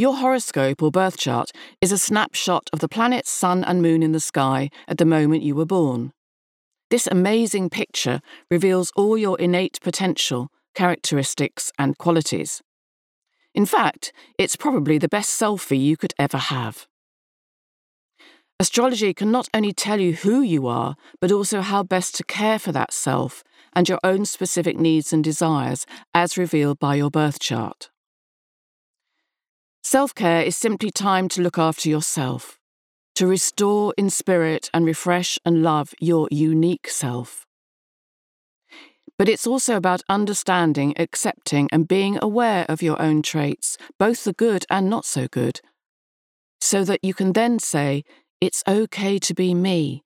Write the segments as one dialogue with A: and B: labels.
A: Your horoscope or birth chart is a snapshot of the planets, sun, and moon in the sky at the moment you were born. This amazing picture reveals all your innate potential, characteristics, and qualities. In fact, it's probably the best selfie you could ever have. Astrology can not only tell you who you are, but also how best to care for that self and your own specific needs and desires as revealed by your birth chart. Self care is simply time to look after yourself, to restore, in spirit and refresh and love your unique self. But it's also about understanding, accepting, and being aware of your own traits, both the good and not so good, so that you can then say, It's okay to be me,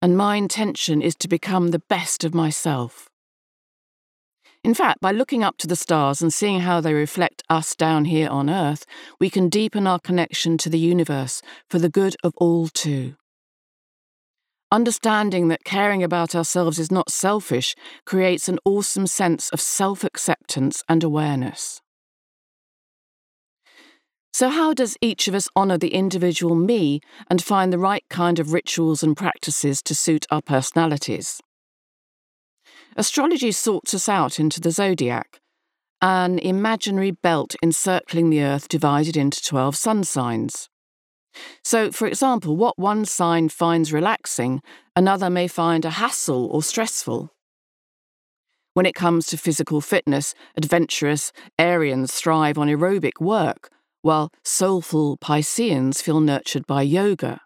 A: and my intention is to become the best of myself. In fact, by looking up to the stars and seeing how they reflect us down here on Earth, we can deepen our connection to the universe for the good of all too. Understanding that caring about ourselves is not selfish creates an awesome sense of self acceptance and awareness. So, how does each of us honour the individual me and find the right kind of rituals and practices to suit our personalities? Astrology sorts us out into the zodiac, an imaginary belt encircling the Earth divided into 12 sun signs. So, for example, what one sign finds relaxing, another may find a hassle or stressful. When it comes to physical fitness, adventurous Arians thrive on aerobic work, while soulful Pisceans feel nurtured by yoga.